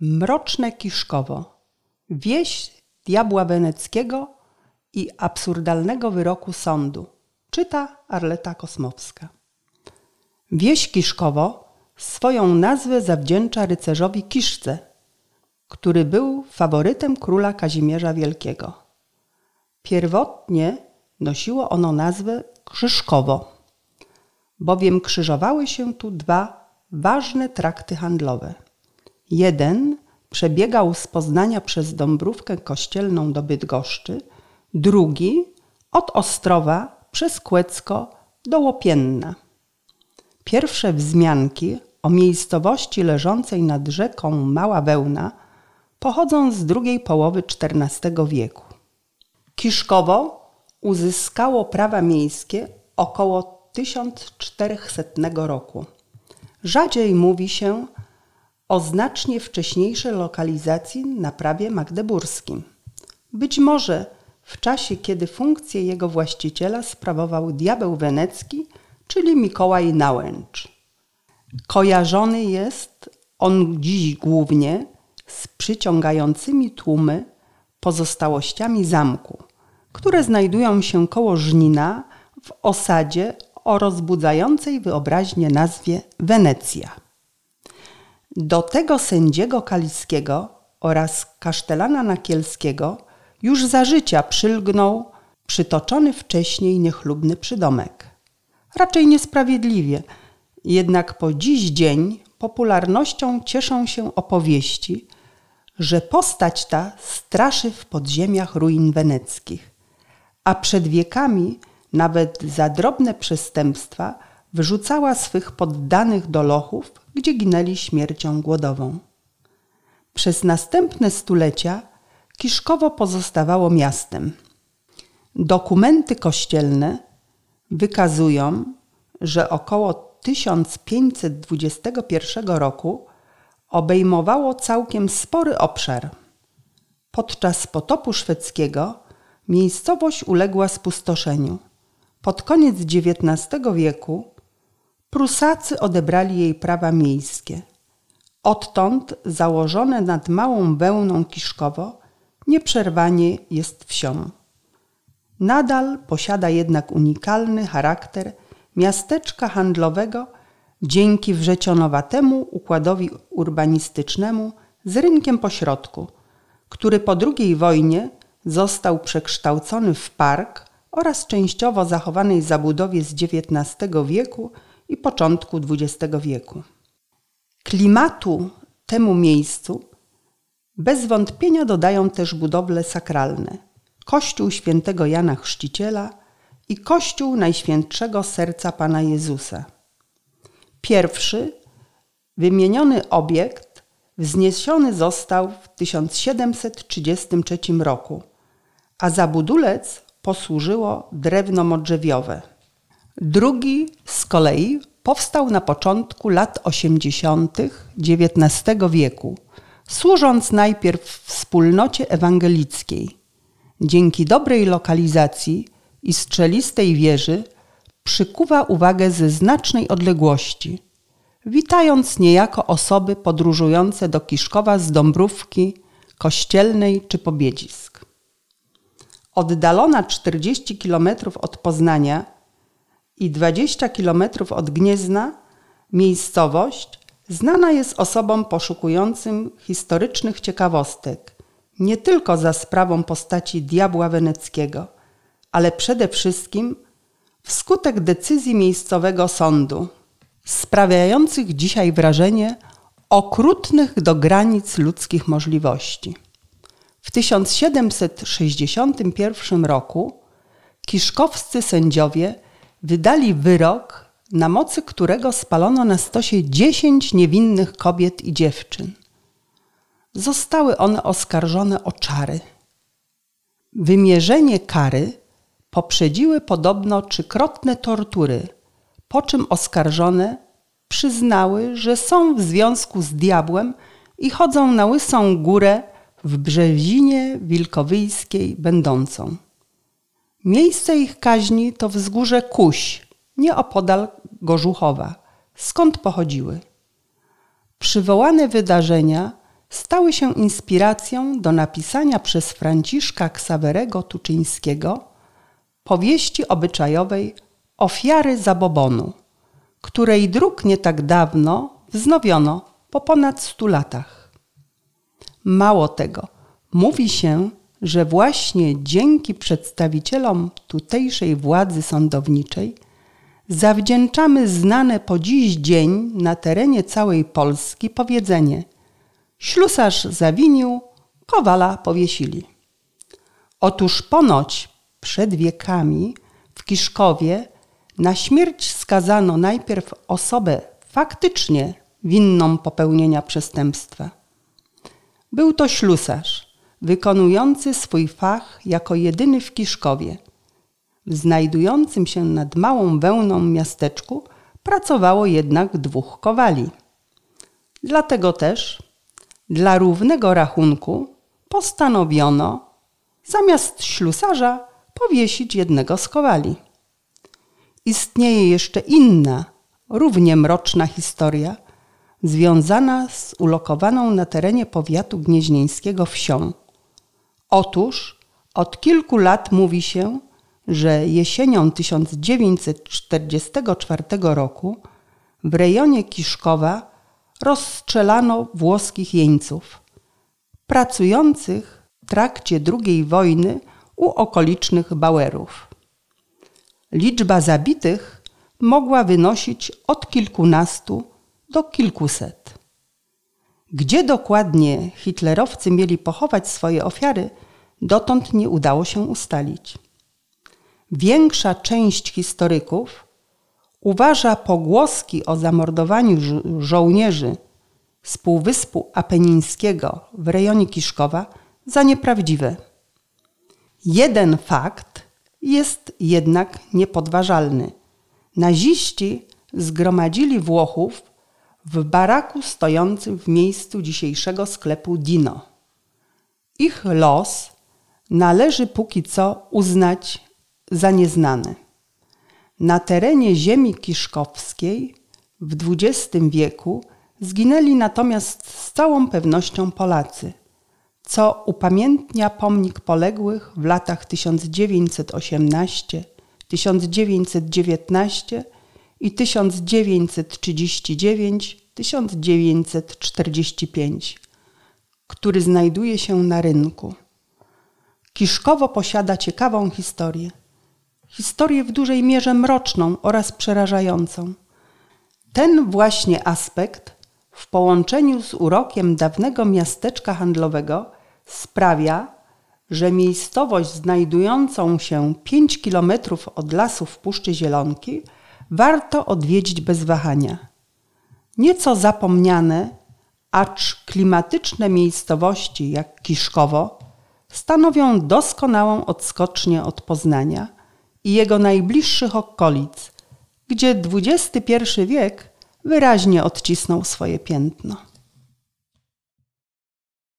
Mroczne Kiszkowo. Wieś diabła weneckiego i absurdalnego wyroku sądu. Czyta Arleta Kosmowska. Wieś Kiszkowo swoją nazwę zawdzięcza rycerzowi Kiszce, który był faworytem króla Kazimierza Wielkiego. Pierwotnie nosiło ono nazwę Krzyżkowo, bowiem krzyżowały się tu dwa ważne trakty handlowe – Jeden przebiegał z Poznania przez Dąbrówkę Kościelną do Bydgoszczy, drugi od Ostrowa przez Kłecko do Łopienna. Pierwsze wzmianki o miejscowości leżącej nad rzeką Mała Wełna pochodzą z drugiej połowy XIV wieku. Kiszkowo uzyskało prawa miejskie około 1400 roku. Rzadziej mówi się o znacznie wcześniejszej lokalizacji na prawie magdeburskim. Być może w czasie, kiedy funkcję jego właściciela sprawował diabeł wenecki, czyli Mikołaj Nałęcz. Kojarzony jest on dziś głównie z przyciągającymi tłumy pozostałościami zamku, które znajdują się koło Żnina w osadzie o rozbudzającej wyobraźnię nazwie Wenecja. Do tego sędziego Kaliskiego oraz kasztelana Nakielskiego już za życia przylgnął przytoczony wcześniej niechlubny przydomek. Raczej niesprawiedliwie, jednak po dziś dzień popularnością cieszą się opowieści, że postać ta straszy w podziemiach ruin weneckich, a przed wiekami nawet za drobne przestępstwa wyrzucała swych poddanych do lochów gdzie ginęli śmiercią głodową. Przez następne stulecia Kiszkowo pozostawało miastem. Dokumenty kościelne wykazują, że około 1521 roku obejmowało całkiem spory obszar. Podczas potopu szwedzkiego miejscowość uległa spustoszeniu. Pod koniec XIX wieku Prusacy odebrali jej prawa miejskie. Odtąd założone nad małą wełną Kiszkowo nieprzerwanie jest wsią. Nadal posiada jednak unikalny charakter miasteczka handlowego dzięki wrzecionowatemu układowi urbanistycznemu z rynkiem pośrodku, który po II wojnie został przekształcony w park oraz częściowo zachowanej zabudowie z XIX wieku i początku XX wieku. Klimatu temu miejscu bez wątpienia dodają też budowle sakralne. Kościół świętego Jana Chrzciciela i Kościół Najświętszego Serca Pana Jezusa. Pierwszy, wymieniony obiekt wzniesiony został w 1733 roku, a za budulec posłużyło drewno modrzewiowe. Drugi z kolei powstał na początku lat 80. XIX wieku, służąc najpierw wspólnocie ewangelickiej. Dzięki dobrej lokalizacji i strzelistej wieży przykuwa uwagę ze znacznej odległości, witając niejako osoby podróżujące do Kiszkowa z Dąbrówki, Kościelnej czy Pobiedzisk. Oddalona 40 km od Poznania i 20 kilometrów od Gniezna miejscowość znana jest osobom poszukującym historycznych ciekawostek, nie tylko za sprawą postaci diabła weneckiego, ale przede wszystkim wskutek decyzji miejscowego sądu, sprawiających dzisiaj wrażenie okrutnych do granic ludzkich możliwości. W 1761 roku kiszkowscy sędziowie wydali wyrok, na mocy którego spalono na stosie dziesięć niewinnych kobiet i dziewczyn. Zostały one oskarżone o czary. Wymierzenie kary poprzedziły podobno trzykrotne tortury, po czym oskarżone przyznały, że są w związku z diabłem i chodzą na łysą górę w Brzezinie Wilkowyjskiej będącą. Miejsce ich kaźni to wzgórze Kuś, nieopodal Gorzuchowa, skąd pochodziły. Przywołane wydarzenia stały się inspiracją do napisania przez Franciszka Ksawerego Tuczyńskiego powieści obyczajowej Ofiary zabobonu, której druk nie tak dawno wznowiono po ponad stu latach. Mało tego, mówi się, że właśnie dzięki przedstawicielom tutejszej władzy sądowniczej zawdzięczamy znane po dziś dzień na terenie całej Polski powiedzenie ślusarz zawinił, kowala powiesili. Otóż ponoć przed wiekami w Kiszkowie na śmierć skazano najpierw osobę faktycznie winną popełnienia przestępstwa. Był to ślusarz, wykonujący swój fach jako jedyny w Kiszkowie. W znajdującym się nad małą wełną miasteczku pracowało jednak dwóch kowali. Dlatego też dla równego rachunku postanowiono zamiast ślusarza powiesić jednego z kowali. Istnieje jeszcze inna, równie mroczna historia, związana z ulokowaną na terenie powiatu gnieźnieńskiego wsią. Otóż od kilku lat mówi się, że jesienią 1944 roku w rejonie Kiszkowa rozstrzelano włoskich jeńców, pracujących w trakcie II wojny u okolicznych Bauerów. Liczba zabitych mogła wynosić od kilkunastu do kilkuset. Gdzie dokładnie hitlerowcy mieli pochować swoje ofiary, dotąd nie udało się ustalić. Większa część historyków uważa pogłoski o zamordowaniu żo żołnierzy z Półwyspu Apenińskiego w rejonie Kiszkowa za nieprawdziwe. Jeden fakt jest jednak niepodważalny. Naziści zgromadzili Włochów w baraku stojącym w miejscu dzisiejszego sklepu Dino. Ich los należy póki co uznać za nieznany. Na terenie ziemi kiszkowskiej w XX wieku zginęli natomiast z całą pewnością Polacy, co upamiętnia pomnik poległych w latach 1918, 1919 i 1939-1945, który znajduje się na rynku. Kiszkowo posiada ciekawą historię. Historię w dużej mierze mroczną oraz przerażającą. Ten właśnie aspekt w połączeniu z urokiem dawnego miasteczka handlowego sprawia, że miejscowość znajdującą się 5 kilometrów od lasów Puszczy Zielonki warto odwiedzić bez wahania. Nieco zapomniane, acz klimatyczne miejscowości jak Kiszkowo stanowią doskonałą odskocznię od Poznania i jego najbliższych okolic, gdzie XXI wiek wyraźnie odcisnął swoje piętno.